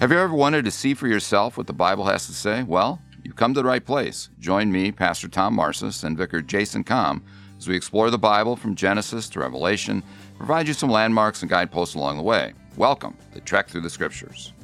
Have you ever wanted to see for yourself what the Bible has to say? Well, you've come to the right place. Join me, Pastor Tom Marcis, and Vicar Jason Kohm as we explore the Bible from Genesis to Revelation, provide you some landmarks and guideposts along the way. Welcome to Trek Through the Scriptures.